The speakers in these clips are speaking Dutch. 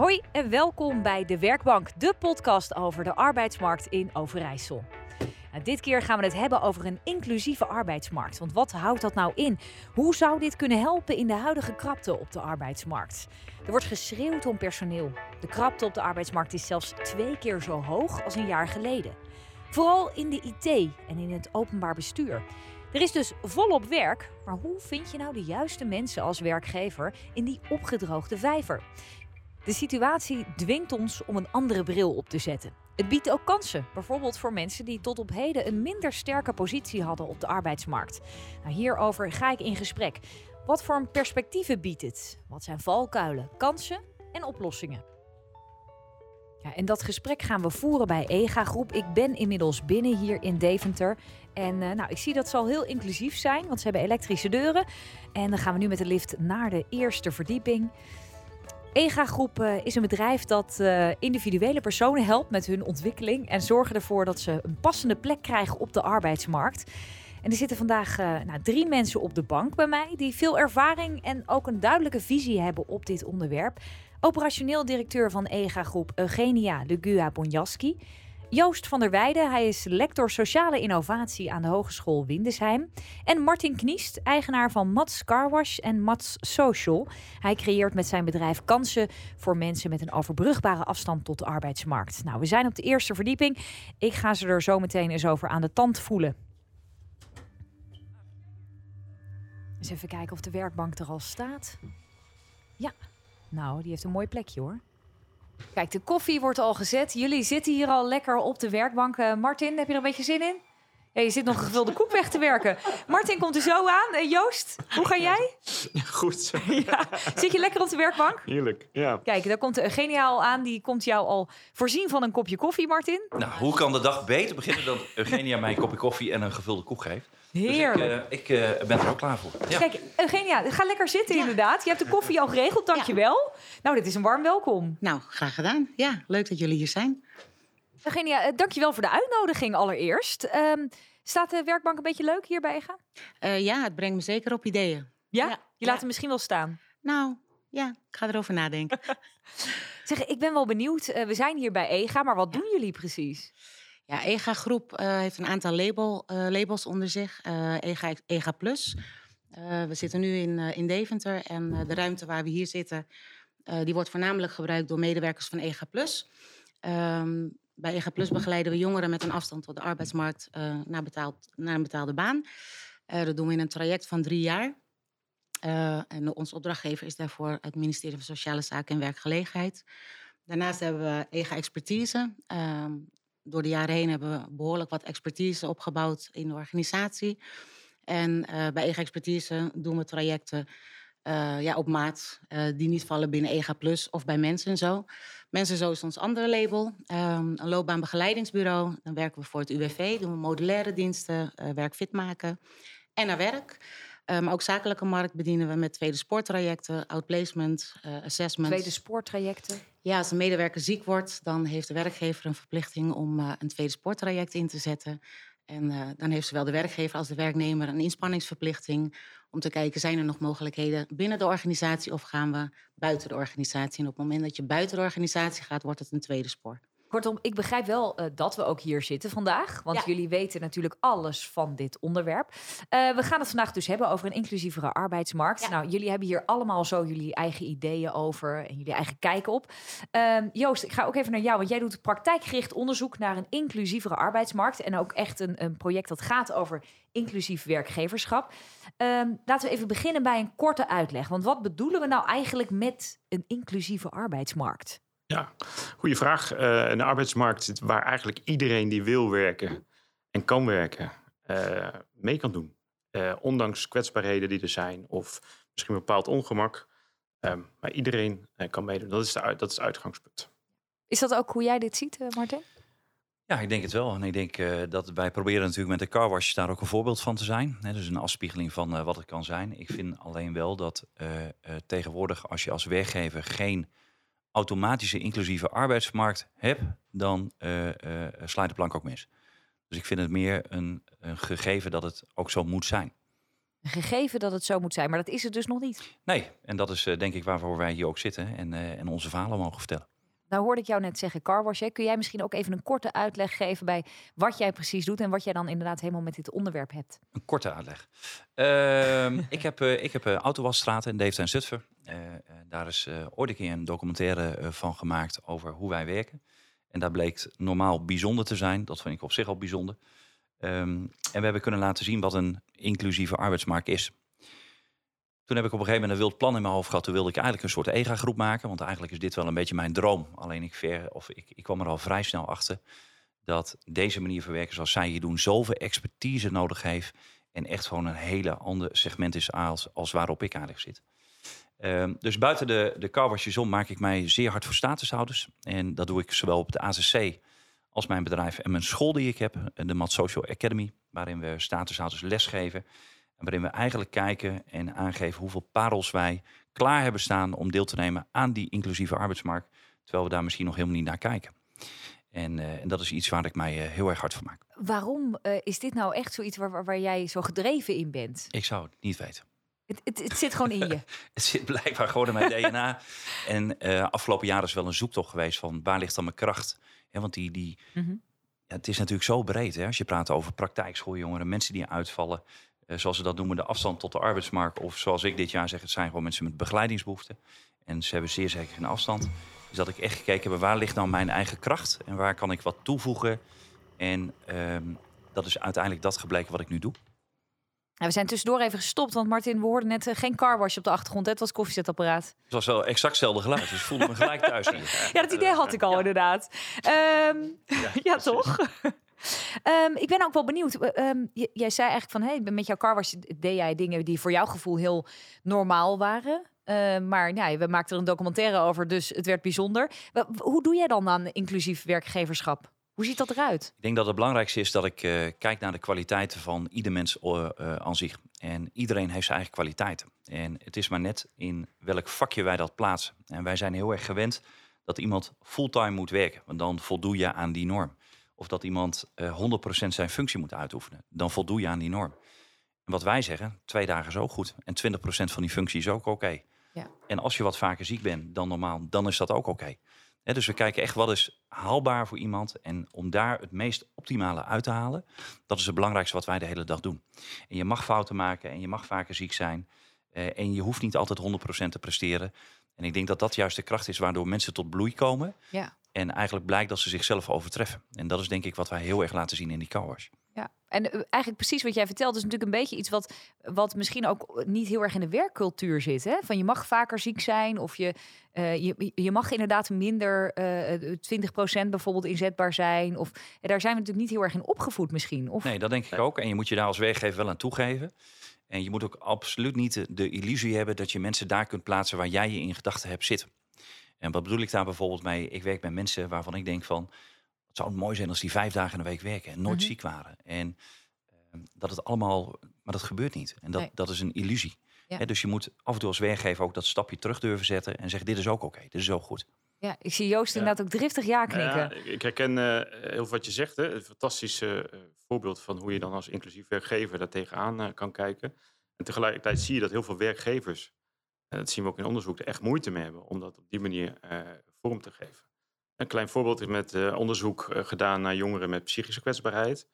Hoi en welkom bij De Werkbank, de podcast over de arbeidsmarkt in Overijssel. Nou, dit keer gaan we het hebben over een inclusieve arbeidsmarkt. Want wat houdt dat nou in? Hoe zou dit kunnen helpen in de huidige krapte op de arbeidsmarkt? Er wordt geschreeuwd om personeel. De krapte op de arbeidsmarkt is zelfs twee keer zo hoog als een jaar geleden. Vooral in de IT en in het openbaar bestuur. Er is dus volop werk, maar hoe vind je nou de juiste mensen als werkgever in die opgedroogde vijver? De situatie dwingt ons om een andere bril op te zetten. Het biedt ook kansen, bijvoorbeeld voor mensen die tot op heden een minder sterke positie hadden op de arbeidsmarkt. Nou, hierover ga ik in gesprek. Wat voor perspectieven biedt het? Wat zijn valkuilen, kansen en oplossingen? Ja, en dat gesprek gaan we voeren bij EGA Groep. Ik ben inmiddels binnen hier in Deventer. En uh, nou, ik zie dat zal heel inclusief zijn, want ze hebben elektrische deuren. En dan gaan we nu met de lift naar de eerste verdieping. EGA Groep uh, is een bedrijf dat uh, individuele personen helpt met hun ontwikkeling en zorgen ervoor dat ze een passende plek krijgen op de arbeidsmarkt. En er zitten vandaag nou, drie mensen op de bank bij mij die veel ervaring en ook een duidelijke visie hebben op dit onderwerp. Operationeel directeur van EGA Groep Eugenia Legua Bonjaski. Joost van der Weijden, hij is lector sociale innovatie aan de Hogeschool Windesheim. En Martin Kniest, eigenaar van Mats Carwash en Mats Social. Hij creëert met zijn bedrijf kansen voor mensen met een overbrugbare afstand tot de arbeidsmarkt. Nou, we zijn op de eerste verdieping. Ik ga ze er zo meteen eens over aan de tand voelen. Eens even kijken of de werkbank er al staat. Ja, nou, die heeft een mooi plekje hoor. Kijk, de koffie wordt al gezet. Jullie zitten hier al lekker op de werkbank. Uh, Martin, heb je er een beetje zin in? Ja, je zit nog een gevulde koek weg te werken. Martin komt er zo aan. Uh, Joost, hoe ga jij? Goed. Ja. Zit je lekker op de werkbank? Heerlijk, ja. Kijk, daar komt Eugenia al aan. Die komt jou al voorzien van een kopje koffie, Martin. Nou, hoe kan de dag beter beginnen dan Eugenia mij een kopje koffie en een gevulde koek geeft? Heerlijk. Dus ik, uh, ik uh, ben er ook klaar voor. Ja. Kijk, Eugenia, ga lekker zitten ja. inderdaad. Je hebt de koffie al geregeld, dankjewel. Ja. Nou, dit is een warm welkom. Nou, graag gedaan. Ja, leuk dat jullie hier zijn. Eugenia, dankjewel voor de uitnodiging allereerst. Um, staat de werkbank een beetje leuk hier bij EGA? Uh, ja, het brengt me zeker op ideeën. Ja? Je laat hem misschien wel staan? Nou, ja, ik ga erover nadenken. zeg, ik ben wel benieuwd. we zijn hier bij EGA, maar wat doen jullie precies? Ja, EGA Groep uh, heeft een aantal label, labels onder zich. EGA, EGA Plus. we zitten nu in, in Deventer en de ruimte waar we hier zitten, die wordt voornamelijk gebruikt door medewerkers van EGA Plus. Um, bij EGA Plus begeleiden we jongeren met een afstand tot de arbeidsmarkt naar, betaald, naar een betaalde baan. dat doen we in een traject van drie jaar. en onze opdrachtgever is daarvoor het ministerie van Sociale Zaken en Werkgelegenheid. Daarnaast hebben we EGA Expertise. Ehm, door de jaren heen hebben we behoorlijk wat expertise opgebouwd in de organisatie. En bij EGA Expertise doen we trajecten uh, ja, op maat uh, die niet vallen binnen EGA Plus of bij Mensen Zo. Mensen Zo is ons andere label. Um, een loopbaanbegeleidingsbureau. Dan werken we voor het UWV, doen we modulaire diensten, werk fit maken en naar werk. Uh, maar ook zakelijke markt bedienen we met tweede spoortrajecten, outplacement, uh, assessment. Tweede spoortrajecten? Ja, als een medewerker ziek wordt, dan heeft de werkgever een verplichting om uh, een tweede spoortraject in te zetten. En dan heeft zowel de werkgever als de werknemer een inspanningsverplichting om te kijken, zijn er nog mogelijkheden binnen de organisatie of gaan we buiten de organisatie? En op het moment dat je buiten de organisatie gaat, wordt het een tweede spoor. Kortom, ik begrijp wel uh, dat we ook hier zitten vandaag. Want ja. jullie weten natuurlijk alles van dit onderwerp. Uh, we gaan het vandaag dus hebben over een inclusievere arbeidsmarkt. Ja. Nou, jullie hebben hier allemaal zo jullie eigen ideeën over en jullie eigen kijk op. Uh, Joost, ik ga ook even naar jou. Want jij doet praktijkgericht onderzoek naar een inclusievere arbeidsmarkt. En ook echt een, een project dat gaat over inclusief werkgeverschap. Ehm, laten we even beginnen bij een korte uitleg. Want wat bedoelen we nou eigenlijk met een inclusieve arbeidsmarkt? Ja, goede vraag. Uh, een arbeidsmarkt waar eigenlijk iedereen die wil werken en kan werken, uh, mee kan doen. Uh, ondanks kwetsbaarheden die er zijn of misschien een bepaald ongemak. maar iedereen kan meedoen. Dat is, de, dat is het uitgangspunt. Is dat ook hoe jij dit ziet, Martin? Ja, ik denk het wel. En ik denk uh, dat wij proberen natuurlijk met de carwash daar ook een voorbeeld van te zijn. Hè, dus een afspiegeling van uh, wat het kan zijn. Ik vind alleen wel dat uh, tegenwoordig als je als werkgever geen automatische inclusieve arbeidsmarkt hebt, dan slaat de plank ook mis. Dus ik vind het meer een, een gegeven dat het ook zo moet zijn. Gegeven dat het zo moet zijn, maar dat is het dus nog niet. Nee, en dat is uh, denk ik waarvoor wij hier ook zitten en, uh, en onze verhalen mogen vertellen. Nou hoorde ik jou net zeggen carwash. Kun jij misschien ook even een korte uitleg geven bij wat jij precies doet en wat jij dan inderdaad helemaal met dit onderwerp hebt? Een korte uitleg. Uh, ik heb, uh, ik heb uh, Autowasstraten in Deventer en Zutphen. daar is ooit een keer een documentaire van gemaakt over hoe wij werken. En dat bleek normaal bijzonder te zijn. Dat vind ik op zich al bijzonder. Um, en we hebben kunnen laten zien wat een inclusieve arbeidsmarkt is. Toen heb ik op een gegeven moment een wild plan in mijn hoofd gehad. Toen wilde ik eigenlijk een soort EGA-groep maken. Want eigenlijk is dit wel een beetje mijn droom. Alleen ik, of ik, ik kwam er al vrij snel achter dat deze manier van werken zoals zij hier doen, zoveel expertise nodig heeft. En echt gewoon een hele ander segment is als, als waarop ik eigenlijk zit. Um, dus buiten de, de om maak ik mij zeer hard voor statushouders. En dat doe ik zowel op de ACC als mijn bedrijf en mijn school die ik heb, de Mat Social Academy, waarin we statushouders lesgeven. En waarin we eigenlijk kijken en aangeven hoeveel parels wij klaar hebben staan om deel te nemen aan die inclusieve arbeidsmarkt. Terwijl we daar misschien nog helemaal niet naar kijken. En, uh, en dat is iets waar ik mij uh, heel erg hard van maak. Waarom uh, is dit nou echt zoiets waar, waar jij zo gedreven in bent? Ik zou het niet weten. Het, het, het zit gewoon in je. het zit blijkbaar gewoon in mijn DNA. En afgelopen jaar is wel een zoektocht geweest van waar ligt dan mijn kracht? Ja, want die, die, mm -hmm. ja, het is natuurlijk zo breed. Hè? Als je praat over praktijkschooljongeren, mensen die uitvallen. Uh, zoals ze dat noemen, de afstand tot de arbeidsmarkt. Of zoals ik dit jaar zeg, het zijn gewoon mensen met begeleidingsbehoeften. En ze hebben zeer zeker geen afstand. Dus dat ik echt gekeken heb, waar ligt nou mijn eigen kracht? En waar kan ik wat toevoegen? En um, dat is uiteindelijk dat gebleken wat ik nu doe. We zijn tussendoor even gestopt, want Martin, we hoorden net uh, geen carwash op de achtergrond. Hè? Het was koffiezetapparaat. Het was wel exact hetzelfde geluid, dus ik voelde me gelijk thuis hier. ja, dat idee had ik al ja. inderdaad. Um, ja, ja toch? Um, ik ben ook wel benieuwd. Um, jij zei eigenlijk van, hey, met jouw carwash deed jij dingen die voor jouw gevoel heel normaal waren. Uh, maar ja, we maakten er een documentaire over, dus het werd bijzonder. Hoe doe jij dan aan inclusief werkgeverschap? Hoe ziet dat eruit? Ik denk dat het belangrijkste is dat ik uh, kijk naar de kwaliteiten van ieder mens uh, aan zich. En iedereen heeft zijn eigen kwaliteiten. En het is maar net in welk vakje wij dat plaatsen. En wij zijn heel erg gewend dat iemand fulltime moet werken. Want dan voldoe je aan die norm. Of dat iemand uh, 100% zijn functie moet uitoefenen. Dan voldoe je aan die norm. En wat wij zeggen, twee dagen is ook goed. En 20% van die functie is ook oké. Okay. Ja. En als je wat vaker ziek bent dan normaal, dan is dat ook oké. Okay. Dus we kijken echt wat is haalbaar voor iemand. En om daar het meest optimale uit te halen, dat is het belangrijkste wat wij de hele dag doen. En je mag fouten maken en je mag vaker ziek zijn. Uh, en je hoeft niet altijd 100% te presteren. En ik denk dat dat juist de kracht is waardoor mensen tot bloei komen. Ja. En eigenlijk blijkt dat ze zichzelf overtreffen. En dat is denk ik wat wij heel erg laten zien in die carwash. Ja, en eigenlijk precies wat jij vertelt is natuurlijk een beetje iets wat, wat misschien ook niet heel erg in de werkcultuur zit. Hè? Van je mag vaker ziek zijn of je, uh, je, je mag inderdaad minder uh, 20% bijvoorbeeld inzetbaar zijn. Of, daar zijn we natuurlijk niet heel erg in opgevoed misschien. Of... Nee, dat denk ik ook. En je moet je daar als werkgever wel aan toegeven. En je moet ook absoluut niet de, de illusie hebben dat je mensen daar kunt plaatsen waar jij je in gedachten hebt zitten. En wat bedoel ik daar bijvoorbeeld mee? Ik werk met mensen waarvan ik denk van... het zou mooi zijn als die vijf dagen in de week werken en nooit mm -hmm. ziek waren. En uh, dat het allemaal... Maar dat gebeurt niet. En dat, nee. dat is een illusie. Ja. He, dus je moet af en toe als werkgever ook dat stapje terug durven zetten... en zeggen, dit is ook oké, okay, dit is ook goed. Ja, ik zie Joost ja. inderdaad ook driftig ja knikken. Ja, ik herken uh, heel wat je zegt. Hè. Een fantastisch uh, voorbeeld van hoe je dan als inclusief werkgever daar tegenaan uh, kan kijken. En tegelijkertijd zie je dat heel veel werkgevers en dat zien we ook in onderzoek, er echt moeite mee hebben om dat op die manier uh, vorm te geven. Een klein voorbeeld is met uh, onderzoek uh, gedaan naar jongeren met psychische kwetsbaarheid.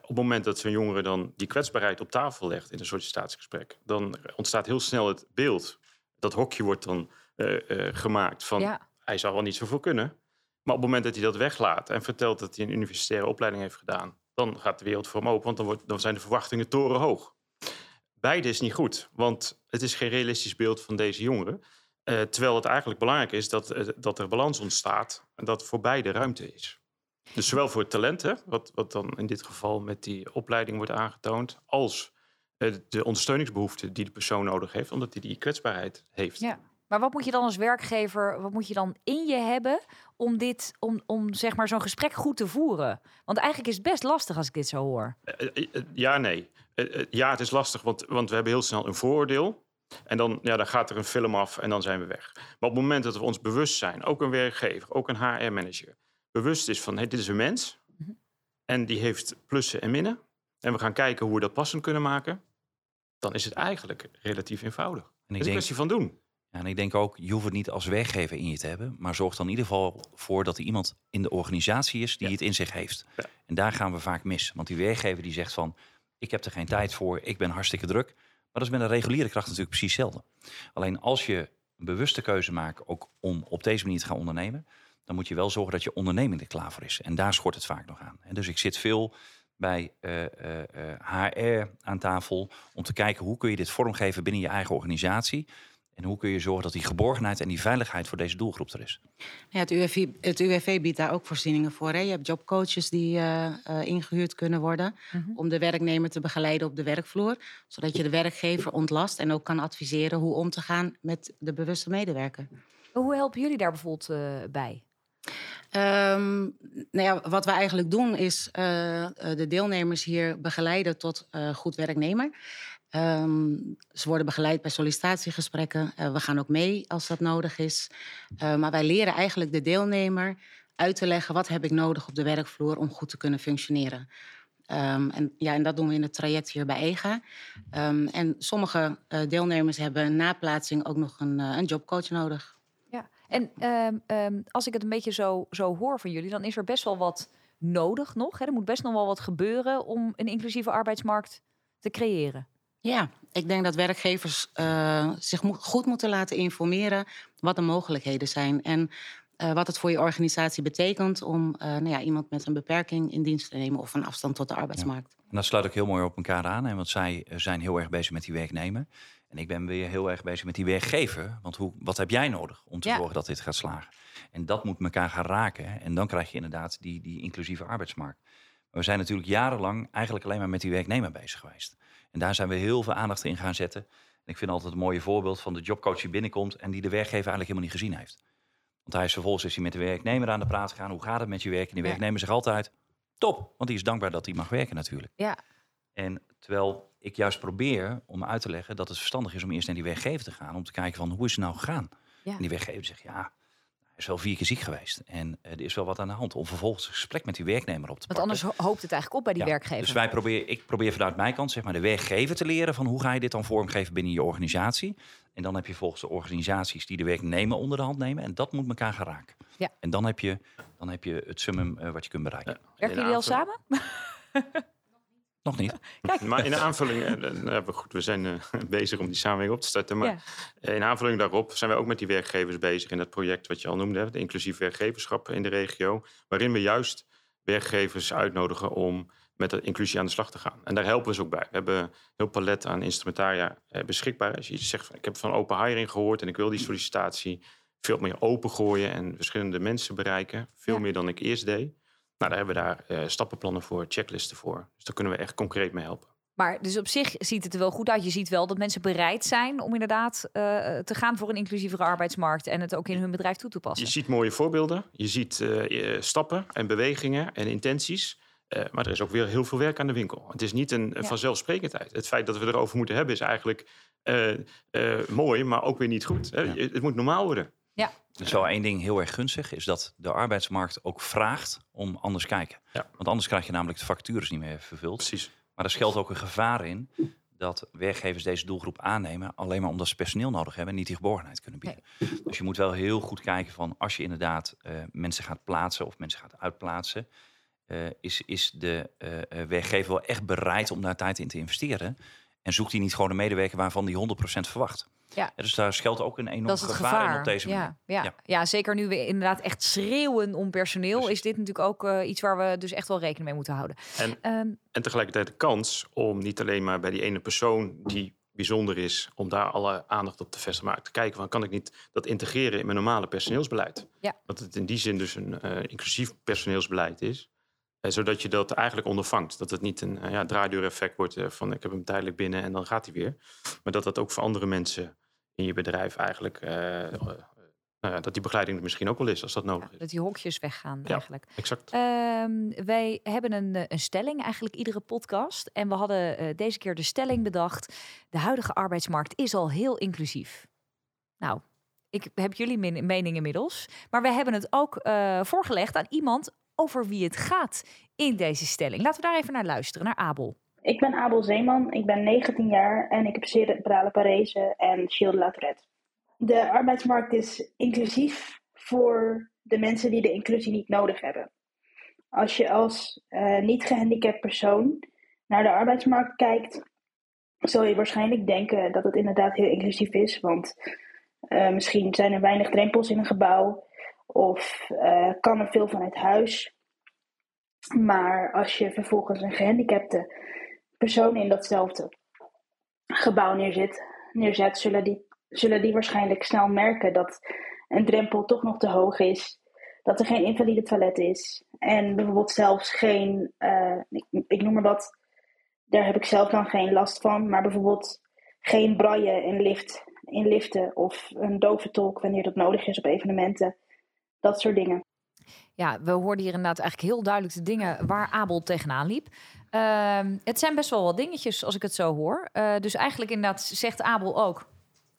op het moment dat zo'n jongere dan die kwetsbaarheid op tafel legt in een sollicitatiegesprek, dan ontstaat heel snel het beeld. Dat hokje wordt dan gemaakt van ja. hij zou wel niet zoveel kunnen. Maar op het moment dat hij dat weglaat en vertelt dat hij een universitaire opleiding heeft gedaan, dan gaat de wereld voor hem open, want dan, wordt, dan zijn de verwachtingen torenhoog. Beide is niet goed, want het is geen realistisch beeld van deze jongeren. Uh, terwijl het eigenlijk belangrijk is dat, uh, dat er balans ontstaat en dat voor beide ruimte is. Dus zowel voor het talent, wat, wat dan in dit geval met die opleiding wordt aangetoond, als uh, de ondersteuningsbehoeften die de persoon nodig heeft, omdat hij die kwetsbaarheid heeft. Ja. Maar wat moet je dan als werkgever, wat moet je dan in je hebben om dit, om, om zeg maar zo'n gesprek goed te voeren? Want eigenlijk is het best lastig als ik dit zo hoor. ja, nee. ja, het is lastig, want, want we hebben heel snel een vooroordeel. En dan, ja, dan gaat er een film af en dan zijn we weg. Maar op het moment dat we ons bewust zijn, ook een werkgever, ook een HR-manager, bewust is van hey, dit is een mens en die heeft plussen en minnen. En we gaan kijken hoe we dat passend kunnen maken. dan is het eigenlijk relatief eenvoudig. En Het is een denk, kwestie van doen. En ik denk ook, je hoeft het niet als werkgever in je te hebben. Maar zorg dan in ieder geval voor dat er iemand in de organisatie is die Ja. het in zich heeft. Ja. En daar gaan we vaak mis. Want die werkgever die zegt van, ik heb er geen tijd voor, ik ben hartstikke druk. Maar dat is met een reguliere kracht natuurlijk precies hetzelfde. Alleen als je een bewuste keuze maakt, ook om op deze manier te gaan ondernemen, dan moet je wel zorgen dat je onderneming er klaar voor is. En daar schort het vaak nog aan. En dus ik zit veel bij eh, eh, eh, HR aan tafel om te kijken hoe kun je dit vormgeven binnen je eigen organisatie. En hoe kun je zorgen dat die geborgenheid en die veiligheid voor deze doelgroep er is. Ja, het, UWV, het UWV biedt daar ook voorzieningen voor. Hè? Je hebt jobcoaches die eh, eh, ingehuurd kunnen worden Mhm. om de werknemer te begeleiden op de werkvloer. Zodat je de werkgever ontlast en ook kan adviseren hoe om te gaan met de bewuste medewerker. Hoe helpen jullie daar bijvoorbeeld eh, bij? Ehm, nou ja, wat we eigenlijk doen is eh, eh, de deelnemers hier begeleiden tot eh, goed werknemer. Ehm, ze worden begeleid bij sollicitatiegesprekken. Eh, we gaan ook mee als dat nodig is. Eh, maar wij leren eigenlijk de deelnemer uit te leggen wat heb ik nodig op de werkvloer om goed te kunnen functioneren. Ehm, en, ja, en dat doen we in het traject hier bij EGA. Ehm, en sommige eh, deelnemers hebben na plaatsing ook nog een, een jobcoach nodig. Ja. En als ik het een beetje zo, zo hoor van jullie, dan is er best wel wat nodig nog. Hè? Er moet best nog wel wat gebeuren om een inclusieve arbeidsmarkt te creëren. Ja, ik denk dat werkgevers eh, zich mo- goed moeten laten informeren wat de mogelijkheden zijn. En eh, wat het voor je organisatie betekent om eh, nou ja, iemand met een beperking in dienst te nemen of een afstand tot de arbeidsmarkt. En dat sluit ook heel mooi op elkaar aan. Hè? Want zij zijn heel erg bezig met die werknemer. En ik ben weer heel erg bezig met die werkgever. Want hoe, wat heb jij nodig om te Ja. zorgen dat dit gaat slagen? En dat moet elkaar gaan raken. hè. En dan krijg je inderdaad die, die inclusieve arbeidsmarkt. Maar we zijn natuurlijk jarenlang eigenlijk alleen maar met die werknemer bezig geweest. En daar zijn we heel veel aandacht in gaan zetten. En ik vind altijd een mooie voorbeeld van de jobcoach die binnenkomt... en die de werkgever eigenlijk helemaal niet gezien heeft. Want hij is vervolgens is hij met de werknemer aan de praat gegaan. Hoe gaat het met je werk? En die werknemer zegt altijd... top, want die is dankbaar dat hij mag werken natuurlijk. Ja. En terwijl ik juist probeer om uit te leggen dat het verstandig is om eerst naar die werkgever te gaan. Om te kijken van hoe is het nou gegaan? Ja. En die werkgever zegt ja, is wel vier keer ziek geweest. En eh, er is wel wat aan de hand. Om vervolgens een gesprek met die werknemer op te Want pakken. anders ho- hoopt het eigenlijk op bij die Ja, werkgever. Dus wij proberen, ik probeer vanuit mijn kant zeg maar, de werkgever te leren van hoe ga je dit dan vormgeven binnen je organisatie. En dan heb je volgens de organisaties die de werknemer onder de hand nemen. En dat moet elkaar gaan raken. Ja. En dan heb je, dan heb je het summum eh, wat je kunt bereiken. Ja. Werken jullie al aanvulling- samen? Nog niet. Maar in aanvulling, eh, we goed, we zijn eh, bezig om die samenwerking op te starten. Maar Ja. eh, in aanvulling daarop zijn we ook met die werkgevers bezig in dat project wat je al noemde, het inclusief werkgeverschap in de regio. Waarin we juist werkgevers uitnodigen om met de inclusie aan de slag te gaan. En daar helpen we ze ook bij. We hebben een heel palet aan instrumentaria eh, beschikbaar. Als je zegt, van, ik heb van open hiring gehoord en ik wil die sollicitatie veel meer open gooien en verschillende mensen bereiken. Veel Ja. meer dan ik eerst deed. Nou, daar hebben we daar eh, stappenplannen voor, checklisten voor. Dus daar kunnen we echt concreet mee helpen. Maar dus op zich ziet het er wel goed uit. Je ziet wel dat mensen bereid zijn om inderdaad eh, te gaan voor een inclusievere arbeidsmarkt en het ook in hun bedrijf toe te passen. Je ziet mooie voorbeelden. Je ziet eh, stappen en bewegingen en intenties. Eh, maar er is ook weer heel veel werk aan de winkel. Het is niet een, een Ja. vanzelfsprekendheid. Het feit dat we erover moeten hebben is eigenlijk eh, eh, mooi, maar ook weer niet goed. Ja. Het moet normaal worden. Er is wel één ding heel erg gunstig, is dat de arbeidsmarkt ook vraagt om anders kijken. Ja. Want anders krijg je namelijk de vacatures niet meer vervuld. Precies. Maar er schuilt ook een gevaar in dat werkgevers deze doelgroep aannemen alleen maar omdat ze personeel nodig hebben en niet die geborgenheid kunnen bieden. Dus je moet wel heel goed kijken van als je inderdaad eh, mensen gaat plaatsen of mensen gaat uitplaatsen, eh, is, is de eh, eh, werkgever wel echt bereid om daar tijd in te investeren? En zoekt hij niet gewoon een medewerker waarvan die 100% verwacht? Ja. dus daar schuilt ook een enorm dat is het gevaar, gevaar. in op deze manier. ja, ja. Ja. Zeker nu we inderdaad echt schreeuwen om personeel, Precies. is dit natuurlijk ook eh, iets waar we dus echt wel rekening mee moeten houden. En, Ehm, en tegelijkertijd de kans om niet alleen maar bij die ene persoon die bijzonder is, om daar alle aandacht op te vestigen, maar te kijken van kan ik niet dat integreren in mijn normale personeelsbeleid. Ja. Dat het in die zin dus een eh, inclusief personeelsbeleid is. Eh, zodat je dat eigenlijk ondervangt. Dat het niet een eh, ja, draaideur-effect wordt eh, van ik heb hem tijdelijk binnen en dan gaat hij weer. Maar dat dat ook voor andere mensen in je bedrijf eigenlijk, nou ja, dat die begeleiding er misschien ook wel is als dat nodig is. dat die hokjes weggaan Ja. eigenlijk. Exact. Ehm, wij hebben een, een stelling, eigenlijk iedere podcast. En we hadden deze keer de stelling bedacht. De huidige arbeidsmarkt is al heel inclusief. Nou, ik heb jullie mening inmiddels. Maar we hebben het ook voorgelegd aan iemand over wie het gaat in deze stelling. Laten we daar even naar luisteren, naar Abel. Ik ben Abel Zeeman, ik ben 19 jaar en ik heb cerebrale parese en Shield de la Tourette. De arbeidsmarkt is inclusief voor de mensen die de inclusie niet nodig hebben. Als je als uh, niet gehandicapt persoon naar de arbeidsmarkt kijkt, zul je waarschijnlijk denken dat het inderdaad heel inclusief is. Want uh, misschien zijn er weinig drempels in een gebouw of uh, kan er veel vanuit huis. Maar als je vervolgens een gehandicapte persoon in datzelfde gebouw neerzet, neerzet zullen, die, zullen die waarschijnlijk snel merken dat een drempel toch nog te hoog is. Dat er geen invalide toilet is. En bijvoorbeeld zelfs geen, uh, ik, ik noem maar wat, daar heb ik zelf dan geen last van. Maar bijvoorbeeld geen braille in, lift, in liften of een dove tolk wanneer dat nodig is op evenementen. Dat soort dingen. Ja, we hoorden hier inderdaad eigenlijk heel duidelijk de dingen waar Abel tegenaan liep. Uh, het zijn best wel wat dingetjes als ik het zo hoor. Uh, dus eigenlijk inderdaad zegt Abel ook...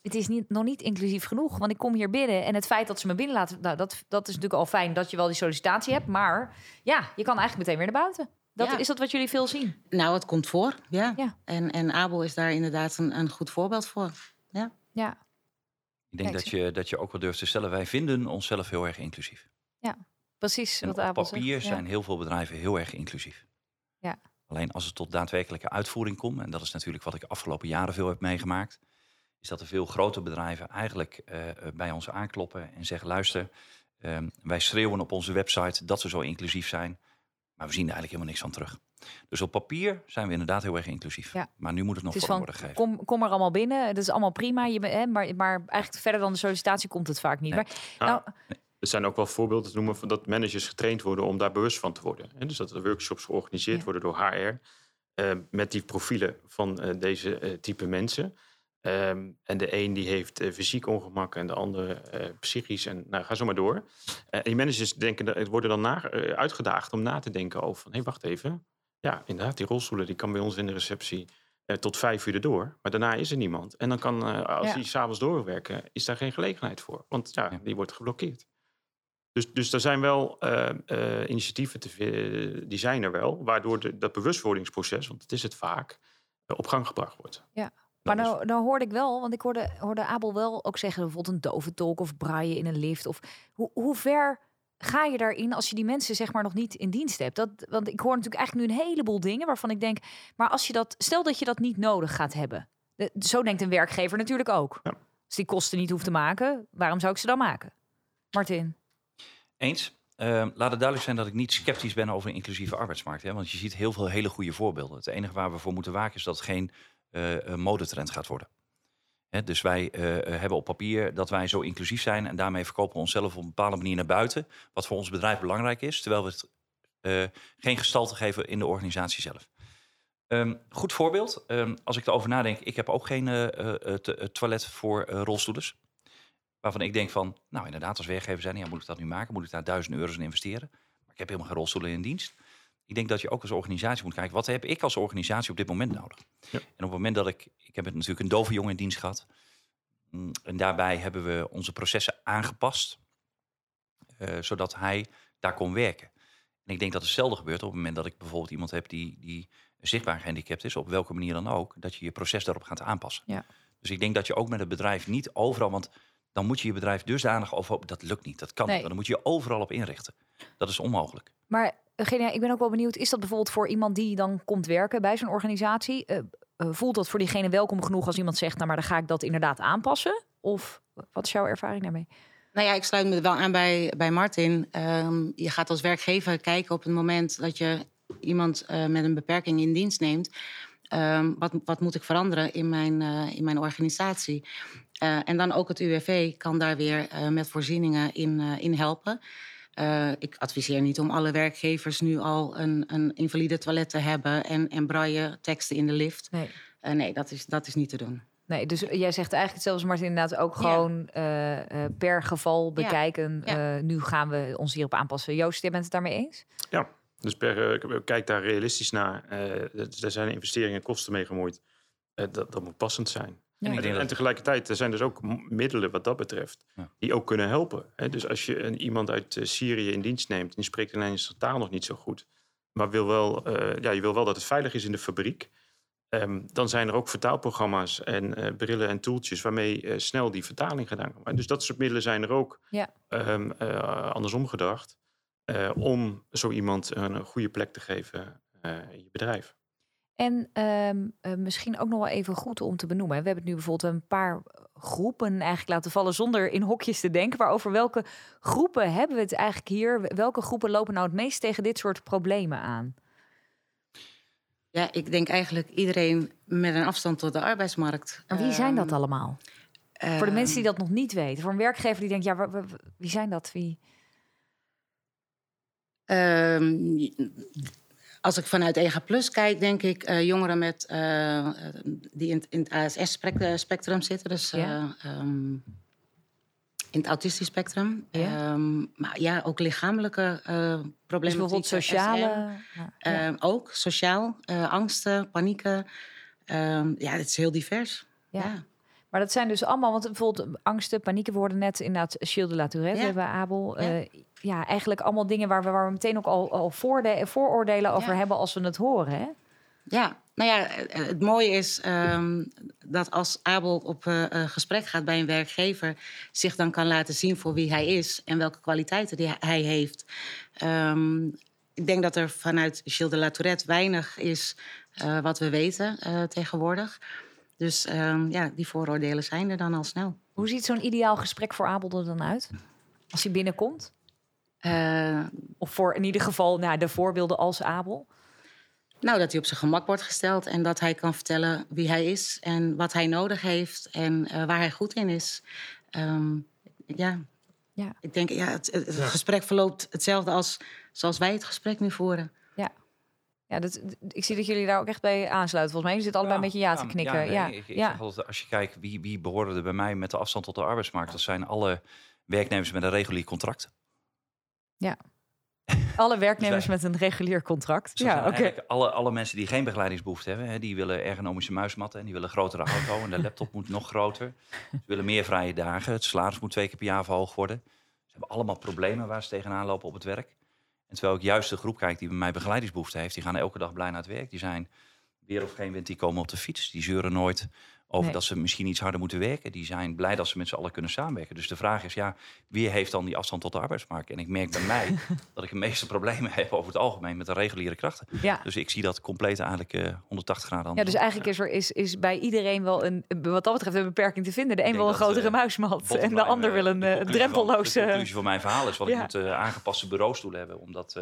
het is niet, nog niet inclusief genoeg, want ik kom hier binnen... en het feit dat ze me binnen laten... Nou, dat, dat is natuurlijk al fijn dat je wel die sollicitatie hebt... maar ja, je kan eigenlijk meteen weer naar buiten. Dat, ja. Is dat wat jullie veel zien? Nou, het komt voor, ja. ja. En, en Abel is daar inderdaad een, een goed voorbeeld voor. Ja. ja. Ik denk dat je, dat je ook wel durft te stellen... wij vinden onszelf heel erg inclusief. Ja, precies. En wat op papier zegt. zijn heel veel bedrijven heel erg inclusief. Ja. Alleen als het tot daadwerkelijke uitvoering komt... en dat is natuurlijk wat ik de afgelopen jaren veel heb meegemaakt... is dat er veel grote bedrijven eigenlijk uh, bij ons aankloppen en zeggen... luister, uh, wij schreeuwen op onze website dat we zo inclusief zijn... maar we zien er eigenlijk helemaal niks van terug. Dus op papier zijn we inderdaad heel erg inclusief. Ja. Maar nu moet het nog het vorm worden gegeven. Kom, kom er allemaal binnen, dat is allemaal prima. Je, hè, maar, maar eigenlijk verder dan de sollicitatie komt het vaak niet. Nee. Maar, nou, nee. Er zijn ook wel voorbeelden te noemen van dat managers getraind worden om daar bewust van te worden. En dus dat er workshops georganiseerd ja. worden door HR uh, met die profielen van uh, deze uh, type mensen. Um, en de een die heeft fysiek ongemak en de andere psychisch. En nou, ga zo maar door. en die managers denken, worden dan na, uitgedaagd om na te denken over van... hé, hey, wacht even. Ja, inderdaad, die rolstoelen die kan bij ons in de receptie tot vijf uur erdoor. Maar daarna is er niemand. En dan kan, als ja. hij s'avonds doorwerken, is daar geen gelegenheid voor. Want ja, ja. die wordt geblokkeerd. Dus, dus er zijn wel uh, uh, initiatieven, te, die zijn er wel, waardoor de, dat bewustwordingsproces, want het is het vaak, uh, op gang gebracht wordt. Ja. Maar nou, nou hoorde ik wel, want ik hoorde, hoorde Abel wel ook zeggen, bijvoorbeeld een dove tolk of braaien in een lift. Of hoe, hoe ver ga je daarin als je die mensen zeg maar nog niet in dienst hebt? Dat, want ik hoor natuurlijk eigenlijk nu een heleboel dingen waarvan ik denk, maar als je dat, stel dat je dat niet nodig gaat hebben. De, zo denkt een werkgever natuurlijk ook. Ja. Als die kosten niet hoeft te maken, waarom zou ik ze dan maken? Martin. Eens. Uh, laat het duidelijk zijn dat ik niet sceptisch ben over een inclusieve arbeidsmarkt. Hè? Want je ziet heel veel hele goede voorbeelden. Het enige waar we voor moeten waken is dat het geen uh, modetrend gaat worden. Dus wij uh, hebben op papier dat wij zo inclusief zijn en daarmee verkopen we onszelf op een bepaalde manier naar buiten. Wat voor ons bedrijf belangrijk is, terwijl we het geen gestalte geven in de organisatie zelf. Um, goed voorbeeld. Um, als ik erover nadenk, ik heb ook geen toilet voor rolstoelers. Waarvan ik denk van, nou inderdaad, als werkgever zijn, ja, moet ik dat nu maken? Moet ik daar duizend euro's in investeren? Maar ik heb helemaal geen rolstoelen in dienst. Ik denk dat je ook als organisatie moet kijken, wat heb ik als organisatie op dit moment nodig? Ja. En op het moment dat ik, ik heb natuurlijk een dove jongen in dienst gehad. Mm, en daarbij hebben we onze processen aangepast, uh, zodat hij daar kon werken. En ik denk dat hetzelfde gebeurt op het moment dat ik bijvoorbeeld iemand heb die, die zichtbaar gehandicapt is, op welke manier dan ook, dat je je proces daarop gaat aanpassen. Ja. Dus ik denk dat je ook met het bedrijf niet overal, want dan moet je je bedrijf dusdanig over. Dat lukt niet, dat kan nee. niet. Dan moet je je overal op inrichten. Dat is onmogelijk. Maar Eugenia, ik ben ook wel benieuwd, is dat bijvoorbeeld voor iemand die dan komt werken bij zo'n organisatie? Uh, uh, voelt dat voor diegene welkom genoeg als iemand zegt, nou maar dan ga ik dat inderdaad aanpassen? Of wat is jouw ervaring daarmee? Nou ja, ik sluit me wel aan bij, bij Martin. Um, je gaat als werkgever kijken op het moment dat je iemand met een beperking in dienst neemt. Um, wat, wat moet ik veranderen in mijn, in mijn organisatie? En dan ook het UWV kan daar weer met voorzieningen in, in helpen. Ik adviseer niet om alle werkgevers nu al een, een invalide toilet te hebben en, en braille teksten in de lift. Nee, nee dat, is, dat is niet te doen. Nee, dus jij zegt eigenlijk zelfs, Martin, inderdaad ook gewoon ja. per geval bekijken. Ja. Ja. nu gaan we ons hierop aanpassen. Joost, jij bent het daarmee eens? Ja, dus per, kijk daar realistisch naar. er zijn investeringen en kosten mee gemoeid. dat, dat moet passend zijn. Ja. En, en, tegelijkertijd, er zijn dus ook middelen wat dat betreft, ja. die ook kunnen helpen. Hè? Dus als je een, iemand uit uh, Syrië in dienst neemt, die spreekt alleen zijn taal nog niet zo goed, maar wil wel, uh, ja, je wil wel dat het veilig is in de fabriek. Ehm, dan zijn er ook vertaalprogramma's en uh, brillen en toeltjes waarmee uh, snel die vertaling gedaan kan worden. Dus dat soort middelen zijn er ook ja. um, uh, andersom gedacht. om zo iemand een goede plek te geven in je bedrijf. En um, misschien ook nog wel even goed om te benoemen. We hebben het nu bijvoorbeeld een paar groepen eigenlijk laten vallen zonder in hokjes te denken. Maar over welke groepen hebben we het eigenlijk hier? Welke groepen lopen nou het meest tegen dit soort problemen aan? Ja, ik denk eigenlijk iedereen met een afstand tot de arbeidsmarkt. En wie zijn dat Ehm, allemaal? Voor de mensen die dat nog niet weten. Voor een werkgever die denkt, ja, wie zijn dat? Wie? Als ik vanuit EGA Plus kijk, denk ik uh, jongeren met, uh, die in, in het ASS-spectrum zitten. Dus ja. uh, um, in het autistisch spectrum. Ja. Um, maar ja, ook lichamelijke problemen. Dus bijvoorbeeld sociale... Ja. ook, sociaal. eh, angsten, panieken. Ja, het is heel divers. Ja. Maar dat zijn dus allemaal, want bijvoorbeeld angsten, panieken worden net inderdaad Shield de la Tourette, Ja. hebben we Abel. Ja. Ja. Ja, eigenlijk allemaal dingen waar we, waar we meteen ook al, al vooroordelen over Ja. hebben als we het horen. Hè? Ja, nou ja, het mooie is um, dat als Abel op uh, gesprek gaat bij een werkgever, zich dan kan laten zien voor wie hij is en welke kwaliteiten die hij heeft. Um, ik denk dat er vanuit Gilles de la Tourette weinig is uh, wat we weten tegenwoordig. Dus um, ja, die vooroordelen zijn er dan al snel. Hoe ziet zo'n ideaal gesprek voor Abel er dan uit? Als hij binnenkomt? Uh, of voor in ieder geval nou, de voorbeelden als Abel? Nou, dat hij op zijn gemak wordt gesteld en dat hij kan vertellen wie hij is en wat hij nodig heeft en uh, waar hij goed in is. Um, ja. ja, ik denk, ja, het, het ja. gesprek verloopt hetzelfde als zoals wij het gesprek nu voeren. Ja. Ja, dat, ik zie dat jullie daar ook echt bij aansluiten. Volgens mij, jullie zitten allebei ja, een beetje ja te knikken. Ja, nee, ik, ik zeg altijd, als je kijkt wie, wie behoren er bij mij met de afstand tot de arbeidsmarkt, dat zijn alle werknemers met een regulier contract. Ja. Alle werknemers met een regulier contract. Dus ja. Okay. Alle, alle mensen die geen begeleidingsbehoefte hebben, hè, die willen ergonomische muismatten en die willen grotere auto en de laptop moet nog groter. Ze willen meer vrije dagen, het salaris moet twee keer per jaar verhoogd worden. Ze hebben allemaal problemen waar ze tegenaan lopen op het werk. En terwijl ik juist de groep kijk die bij mij begeleidingsbehoefte heeft, die gaan elke dag blij naar het werk. Die zijn weer of geen wind, die komen op de fiets. Die zeuren nooit over nee. dat ze misschien iets harder moeten werken. Die zijn blij dat ze met z'n allen kunnen samenwerken. Dus de vraag is, ja, wie heeft dan die afstand tot de arbeidsmarkt? En ik merk bij mij dat ik de meeste problemen heb over het algemeen met de reguliere krachten. Ja. Dus ik zie dat compleet eigenlijk uh, 180 graden Ja, dus eigenlijk is er is, is bij iedereen wel een, wat dat betreft, een beperking te vinden. De een wil een grotere uh, muismat en de ander wil een uh, drempelloze... Van, de conclusie van mijn verhaal is, wat ja. ik moet aangepaste bureaustoelen hebben, omdat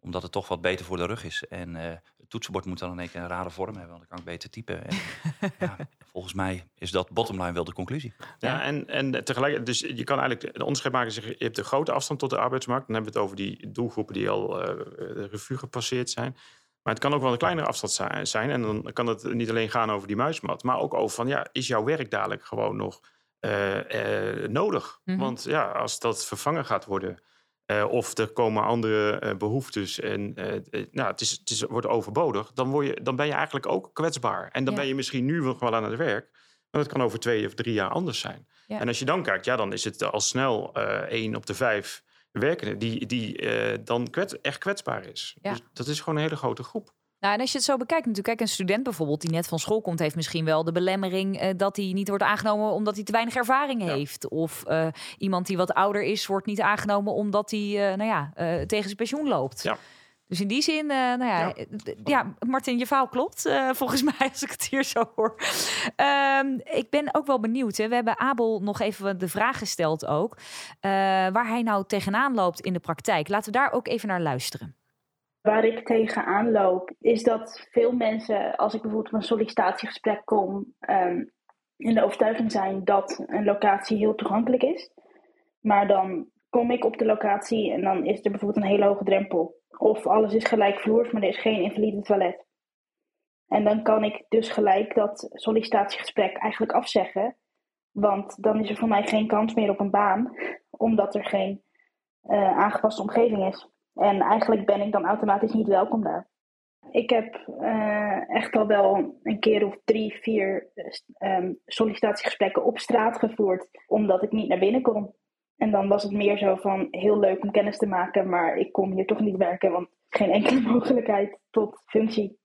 omdat het toch wat beter voor de rug is. En uh, het toetsenbord moet dan in één keer een rare vorm hebben, want dan kan ik beter typen. En, ja, volgens mij is dat bottomline wel de conclusie. Ja, ja, en, en tegelijk, dus je kan eigenlijk de onderscheid maken. Je hebt een grote afstand tot de arbeidsmarkt. Dan hebben we het over die doelgroepen die al uh, de revue gepasseerd zijn. Maar het kan ook wel een kleinere afstand zijn. En dan kan het niet alleen gaan over die muismat, maar ook over van ja, is jouw werk dadelijk gewoon nog uh, nodig? Mm -hmm. Want ja, als dat vervangen gaat worden. Uh, of er komen andere uh, behoeftes en uh, nou, het, is, het is, wordt overbodig, dan, word je, dan ben je eigenlijk ook kwetsbaar. En dan ja. ben je misschien nu nog wel aan het werk, maar dat kan over twee of drie jaar anders zijn. Ja. En als je dan kijkt, ja, dan is het al snel één op de vijf werkenden die, die dan kwets, echt kwetsbaar is. Ja. Dus dat is gewoon een hele grote groep. Nou, en als je het zo bekijkt, natuurlijk, kijk, een student bijvoorbeeld die net van school komt, heeft misschien wel de belemmering uh, dat hij niet wordt aangenomen omdat hij te weinig ervaring ja. heeft. Of uh, iemand die wat ouder is, wordt niet aangenomen omdat hij, uh, nou ja, tegen zijn pensioen loopt. Ja. Dus in die zin, nou ja, ja. Martin, je verhaal klopt volgens mij als ik het hier zo hoor. Um, ik ben ook wel benieuwd. Hè. We hebben Abel nog even de vraag gesteld ook, waar hij nou tegenaan loopt in de praktijk. Laten we daar ook even naar luisteren. Waar ik tegenaan loop, is dat veel mensen, als ik bijvoorbeeld op een sollicitatiegesprek kom, um, in de overtuiging zijn dat een locatie heel toegankelijk is. Maar dan kom ik op de locatie en dan is er bijvoorbeeld een hele hoge drempel. Of alles is gelijkvloers, maar er is geen invalide toilet. En dan kan ik dus gelijk dat sollicitatiegesprek eigenlijk afzeggen. Want dan is er voor mij geen kans meer op een baan, omdat er geen uh, aangepaste omgeving is. En eigenlijk ben ik dan automatisch niet welkom daar. Ik heb uh, echt al wel een keer of drie, vier um, sollicitatiegesprekken op straat gevoerd, omdat ik niet naar binnen kon. En dan was het meer zo van heel leuk om kennis te maken, maar ik kom hier toch niet werken, want geen enkele mogelijkheid tot functie.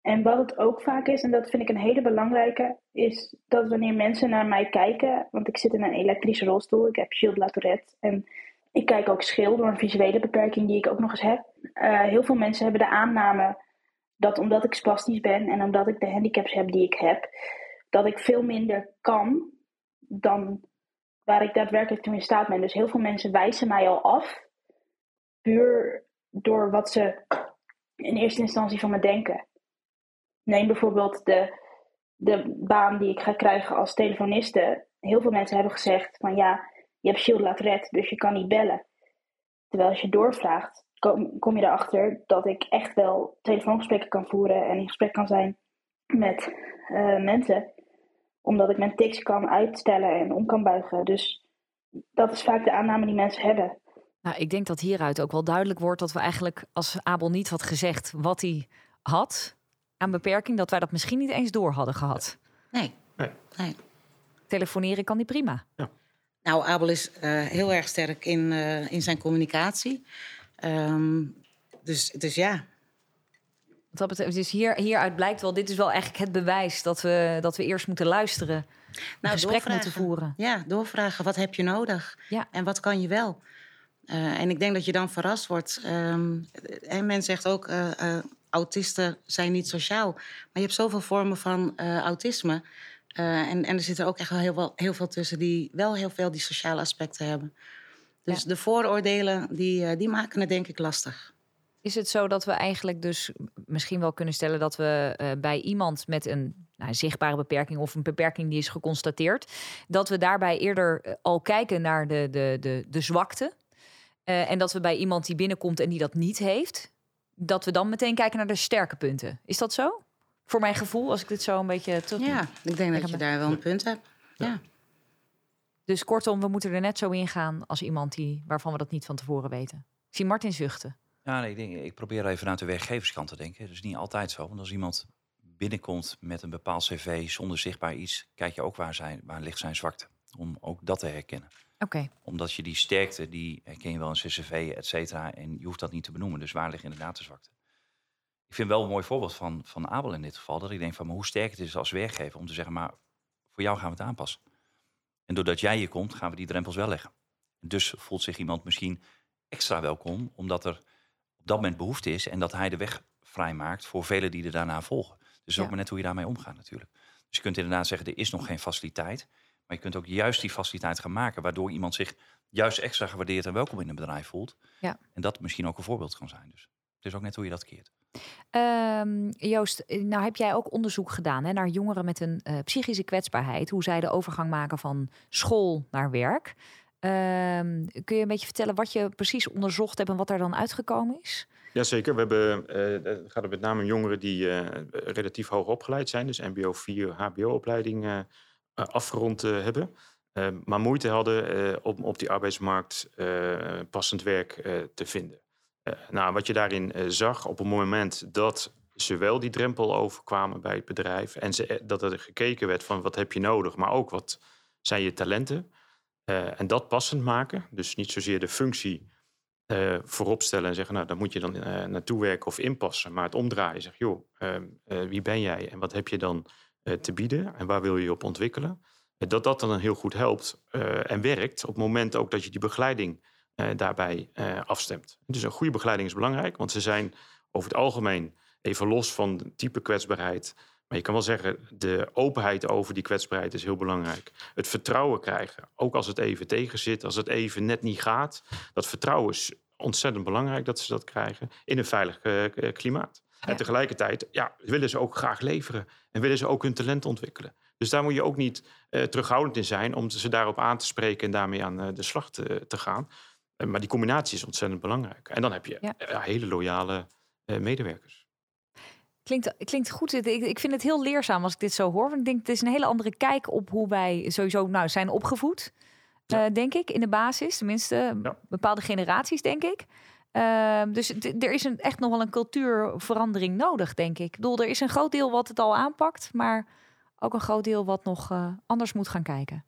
En wat het ook vaak is, en dat vind ik een hele belangrijke, is dat wanneer mensen naar mij kijken, want ik zit in een elektrische rolstoel, ik heb Shield La Tourette en ik kijk ook schil door een visuele beperking die ik ook nog eens heb. Uh, heel veel mensen hebben de aanname dat omdat ik spastisch ben en omdat ik de handicaps heb die ik heb, dat ik veel minder kan dan waar ik daadwerkelijk toe in staat ben. Dus heel veel mensen wijzen mij al af, puur door wat ze in eerste instantie van me denken. Neem bijvoorbeeld de, de baan die ik ga krijgen als telefoniste. Heel veel mensen hebben gezegd van ja, je hebt Shield laat dus je kan niet bellen. Terwijl als je doorvraagt, kom, kom je erachter dat ik echt wel telefoongesprekken kan voeren en in gesprek kan zijn met uh, mensen. Omdat ik mijn tics kan uitstellen en om kan buigen. Dus dat is vaak de aanname die mensen hebben. Nou, ik denk dat hieruit ook wel duidelijk wordt dat we eigenlijk, als Abel niet had gezegd wat hij had aan beperking, dat wij dat misschien niet eens door hadden gehad. Nee. nee. nee. Telefoneren kan die prima. Ja. Nou, Abel is uh, heel erg sterk in, uh, in zijn communicatie. Um, dus, dus ja. Dat betreft, dus hier, hieruit blijkt wel, dit is wel eigenlijk het bewijs dat we, dat we eerst moeten luisteren. Nou, gesprek moeten voeren. Ja, doorvragen. Wat heb je nodig? Ja. En wat kan je wel? Uh, en ik denk dat je dan verrast wordt. Um, en men zegt ook, autisten zijn niet sociaal. Maar je hebt zoveel vormen van autisme. Uh, en, en er zitten ook echt wel heel, veel, heel veel tussen die wel heel veel die sociale aspecten hebben. Dus de vooroordelen, die, uh, die maken het denk ik lastig. Is het zo dat we eigenlijk dus misschien wel kunnen stellen dat we uh, bij iemand met een nou, zichtbare beperking of een beperking die is geconstateerd, dat we daarbij eerder al kijken naar de, de, de, de zwakte. en dat we bij iemand die binnenkomt en die dat niet heeft, dat we dan meteen kijken naar de sterke punten. Is dat zo? Voor mijn gevoel, als ik dit zo een beetje terug. Ja, ik denk dat je daar wel een punt hebt. Ja. Dus kortom, we moeten er net zo in gaan als iemand die, waarvan we dat niet van tevoren weten. Ik zie Martin zuchten. Ja, nee, ik, denk, ik probeer even naar de werkgeverskant te denken. Dat is niet altijd zo. Want als iemand binnenkomt met een bepaald cv zonder zichtbaar iets, kijk je ook waar, zijn, waar ligt zijn zwakte. Om ook dat te herkennen. Oké. Omdat je die sterkte, die herken je wel in CCV, et cetera. En je hoeft dat niet te benoemen. Dus waar ligt inderdaad de zwakte? Ik vind wel een mooi voorbeeld van, van Abel in dit geval. Dat ik denk van maar hoe sterk het is als werkgever om te zeggen, maar voor jou gaan we het aanpassen. En doordat jij hier komt, gaan we die drempels wel leggen. Dus voelt zich iemand misschien extra welkom, omdat er op dat moment behoefte is en dat hij de weg vrijmaakt voor velen die er daarna volgen. Dus ook maar net hoe je daarmee omgaat natuurlijk. Dus je kunt inderdaad zeggen, er is nog geen faciliteit. Maar je kunt ook juist die faciliteit gaan maken, waardoor iemand zich juist extra gewaardeerd en welkom in een bedrijf voelt. Ja. En dat misschien ook een voorbeeld kan zijn. Dus het is ook net hoe je dat keert. Um, Joost, eh, nou heb jij ook onderzoek gedaan hè, naar jongeren met een uh, psychische kwetsbaarheid. Hoe zij de overgang maken van school naar werk. Um, kun je een beetje vertellen wat je precies onderzocht hebt en wat er dan uitgekomen is? Jazeker, we hebben, het gaat met name jongeren die uh, relatief hoog opgeleid zijn. Dus mbo 4, hbo-opleiding afgerond hebben. maar moeite hadden om op die arbeidsmarkt passend werk te vinden. Eh, nou, wat je daarin eh, zag op het moment dat ze wel die drempel overkwamen bij het bedrijf en ze, eh, dat er gekeken werd van wat heb je nodig, maar ook wat zijn je talenten. en dat passend maken. Dus niet zozeer de functie uh, voorop stellen en zeggen, nou, daar moet je dan naartoe werken of inpassen. Maar het omdraaien, zeg, joh, ehm, wie ben jij en wat heb je dan te bieden en waar wil je je op ontwikkelen? dat dat dan heel goed helpt en werkt op het moment ook dat je die begeleiding uh, daarbij uh, afstemt. Dus een goede begeleiding is belangrijk, want ze zijn over het algemeen even los van type kwetsbaarheid. Maar je kan wel zeggen, de openheid over die kwetsbaarheid is heel belangrijk. Het vertrouwen krijgen, ook als het even tegen zit, als het even net niet gaat. Dat vertrouwen is ontzettend belangrijk dat ze dat krijgen in een veilig uh, klimaat. En tegelijkertijd ja, willen ze ook graag leveren en willen ze ook hun talent ontwikkelen. Dus daar moet je ook niet terughoudend in zijn om ze daarop aan te spreken en daarmee aan de slag te, te gaan. Eh, maar die combinatie is ontzettend belangrijk. En dan heb je ja. hele loyale uh, medewerkers. Klinkt, klinkt goed. Ik, ik vind het heel leerzaam als ik dit zo hoor. Want ik denk, het is een hele andere kijk op hoe wij sowieso nou, zijn opgevoed. Uh, denk ik, in de basis. Tenminste, bepaalde generaties, denk ik. Uh, dus er is een, echt nog wel een cultuurverandering nodig, denk ik. Ik bedoel, er is een groot deel wat het al aanpakt, maar ook een groot deel wat nog uh, anders moet gaan kijken.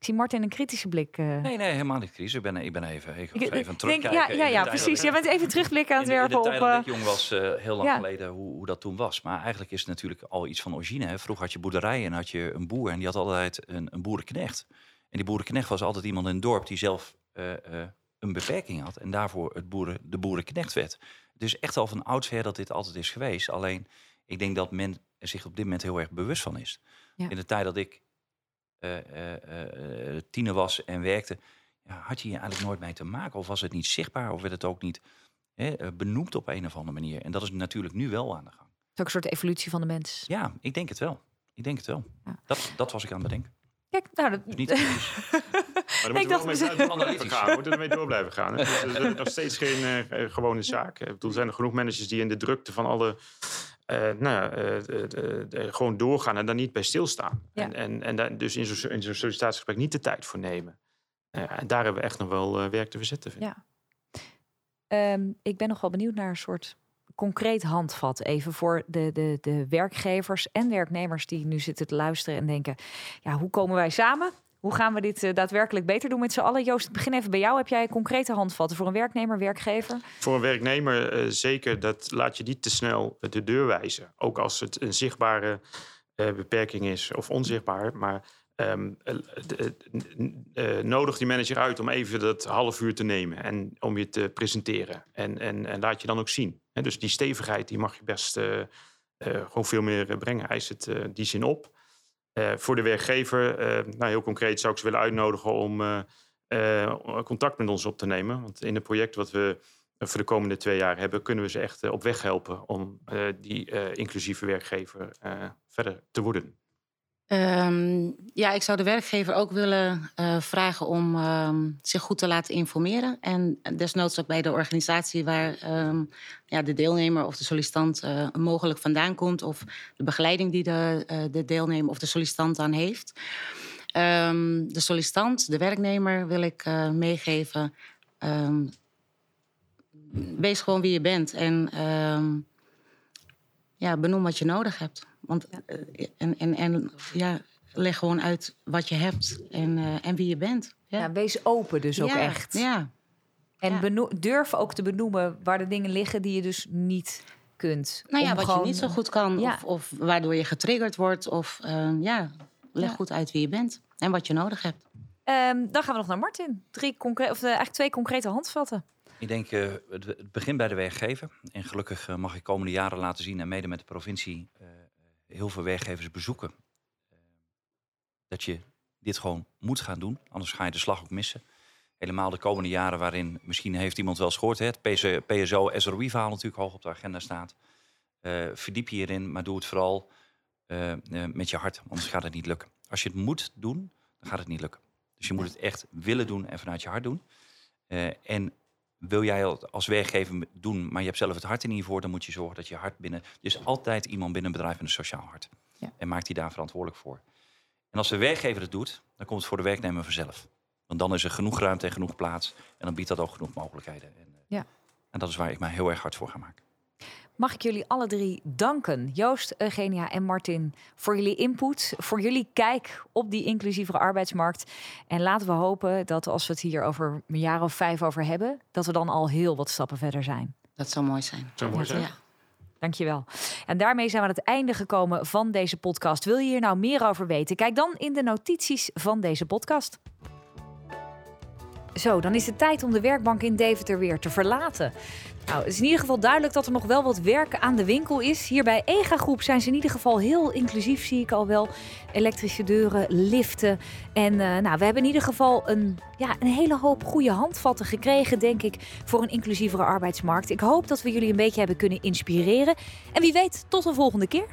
Ik zie Martin een kritische blik. eh. Nee, nee, helemaal niet crisis. Ik ben, ik ben even, ik even ik denk- terugkijken. ja, ja, precies. Je bent even terugblikken aan het de- in werpen de op... tijd dat eh, ik jong was, eh, heel lang ja. geleden, hoe, hoe dat toen was. Maar eigenlijk is het natuurlijk al iets van origine. Hè. Vroeger had je boerderijen en had je een boer en die had altijd een, een boerenknecht. En die boerenknecht was altijd iemand in het dorp die zelf eh, eh, een beperking had. En daarvoor het boeren, de boerenknecht werd. Dus echt al van oudsher dat dit altijd is geweest. Alleen, ik denk dat men zich op dit moment heel erg bewust van is. Ja. In de tijd dat ik eh, eh, eh, eh, tiener was en werkte, ja, had je hier eigenlijk nooit mee te maken. Of was het niet zichtbaar, of werd het ook niet hè, eh, benoemd op een of andere manier. En dat is natuurlijk nu wel aan de gang. Het is ook een soort evolutie van de mens. Ja, ik denk het wel. Ik denk het wel. Ja. Dat, dat was ik aan het bedenken. Kijk, nou, dat, Dus niet Maar Ik moeten we we wel mee blijven gaan. We moeten ermee door blijven gaan. hè. Dus, Het is nog steeds geen eh, eh, gewone zaak. Ik bedoel, er zijn er genoeg managers die in de drukte van alle... eh, nou eh, de- gewoon doorgaan en daar niet bij stilstaan. Ja. En, en, en daar dus in zo'n in zo'n sollicitatiegesprek niet de tijd voor nemen. En daar hebben we echt nog wel eh, werk te verzetten. Vind. Ja. Ehm, ik ben nog wel benieuwd naar een soort concreet handvat. Even voor de, de, de werkgevers en werknemers die nu zitten te luisteren en denken: ja, hoe komen wij samen? Hoe gaan we dit eh, daadwerkelijk beter doen met z'n allen? Joost, ik begin even bij jou. Heb jij concrete handvatten voor een werknemer, werkgever? Voor een werknemer eh, zeker, dat laat je niet te snel de deur wijzen. Ook als het een zichtbare eh, beperking is of onzichtbaar. Maar ehm, eh, eh, eh, nodig die manager uit om even dat half uur te nemen en om je te presenteren. En, en, en laat je dan ook zien. Dus die stevigheid die mag je best gewoon veel meer brengen. Het eh, die zin op. Eh, voor de werkgever, eh, nou heel concreet zou ik ze willen uitnodigen om eh, contact met ons op te nemen. Want in het project wat we voor de komende twee jaar hebben, kunnen we ze echt op weg helpen om die inclusieve werkgever verder te worden. Ehm, ja, ik zou de werkgever ook willen eh, vragen om ehm, zich goed te laten informeren. En desnoods ook bij de organisatie waar ehm, ja, de deelnemer of de sollicitant eh, mogelijk vandaan komt. Of de begeleiding die de, eh, de deelnemer of de sollicitant aan heeft. De sollicitant, de werknemer, wil ik meegeven. wees gewoon wie je bent. En ja, benoem wat je nodig hebt. Want, eh, en, en, en ja, leg gewoon uit wat je hebt en, eh, en wie je bent. Ja. Ja, wees open dus ook Ja, echt. Ja, En beno- durf ook te benoemen waar de dingen liggen die je dus niet kunt. nou ja, wat gewoon- je niet zo goed kan. Of, of waardoor je getriggerd wordt. Of ehm, ja, leg goed uit wie je bent en wat je nodig hebt. Ehm, dan gaan we nog naar Martin. Drie concre- of, eh, eigenlijk twee concrete handvatten. Ik denk, eh, het, het begint bij de werkgever. En gelukkig eh, mag ik komende jaren laten zien en mede met de provincie eh, heel veel werkgevers bezoeken. dat je dit gewoon moet gaan doen, anders ga je de slag ook missen. Helemaal de komende jaren waarin, misschien heeft iemand wel eens gehoord, hè, het PC, PSO, SROI-verhaal natuurlijk hoog op de agenda staat. Verdiep je hierin, maar doe het vooral met je hart, anders gaat het niet lukken. Als je het moet doen, dan gaat het niet lukken. Dus je moet het echt willen doen en vanuit je hart doen. En wil jij als werkgever doen, maar je hebt zelf het hart er niet voor, dan moet je zorgen dat je hart binnen. Er is altijd iemand binnen een bedrijf met een sociaal hart. Ja. En maakt die daar verantwoordelijk voor. En als de werkgever het doet, dan komt het voor de werknemer vanzelf. Want dan is er genoeg ruimte en genoeg plaats. En dan biedt dat ook genoeg mogelijkheden. En, eh, Ja. en dat is waar ik mij heel erg hard voor ga maken. Mag ik jullie alle drie danken, Joost, Eugenia en Martin, voor jullie input, voor jullie kijk op die inclusievere arbeidsmarkt. En laten we hopen dat als we het hier over een jaar of vijf over hebben, dat we dan al heel wat stappen verder zijn. Dat zou mooi zijn. Zo mooi zijn. Ja. Dankjewel. En daarmee zijn we aan het einde gekomen van deze podcast. Wil je hier nou meer over weten? Kijk dan in de notities van deze podcast. Zo, dan is het tijd om de werkbank in Deventer weer te verlaten. Nou, het is in ieder geval duidelijk dat er nog wel wat werk aan de winkel is. Hier bij EGA Groep zijn ze in ieder geval heel inclusief, zie ik al wel. Elektrische deuren, liften. En eh, nou, we hebben in ieder geval een, ja, een hele hoop goede handvatten gekregen, denk ik, voor een inclusievere arbeidsmarkt. Ik hoop dat we jullie een beetje hebben kunnen inspireren. En wie weet, tot een volgende keer.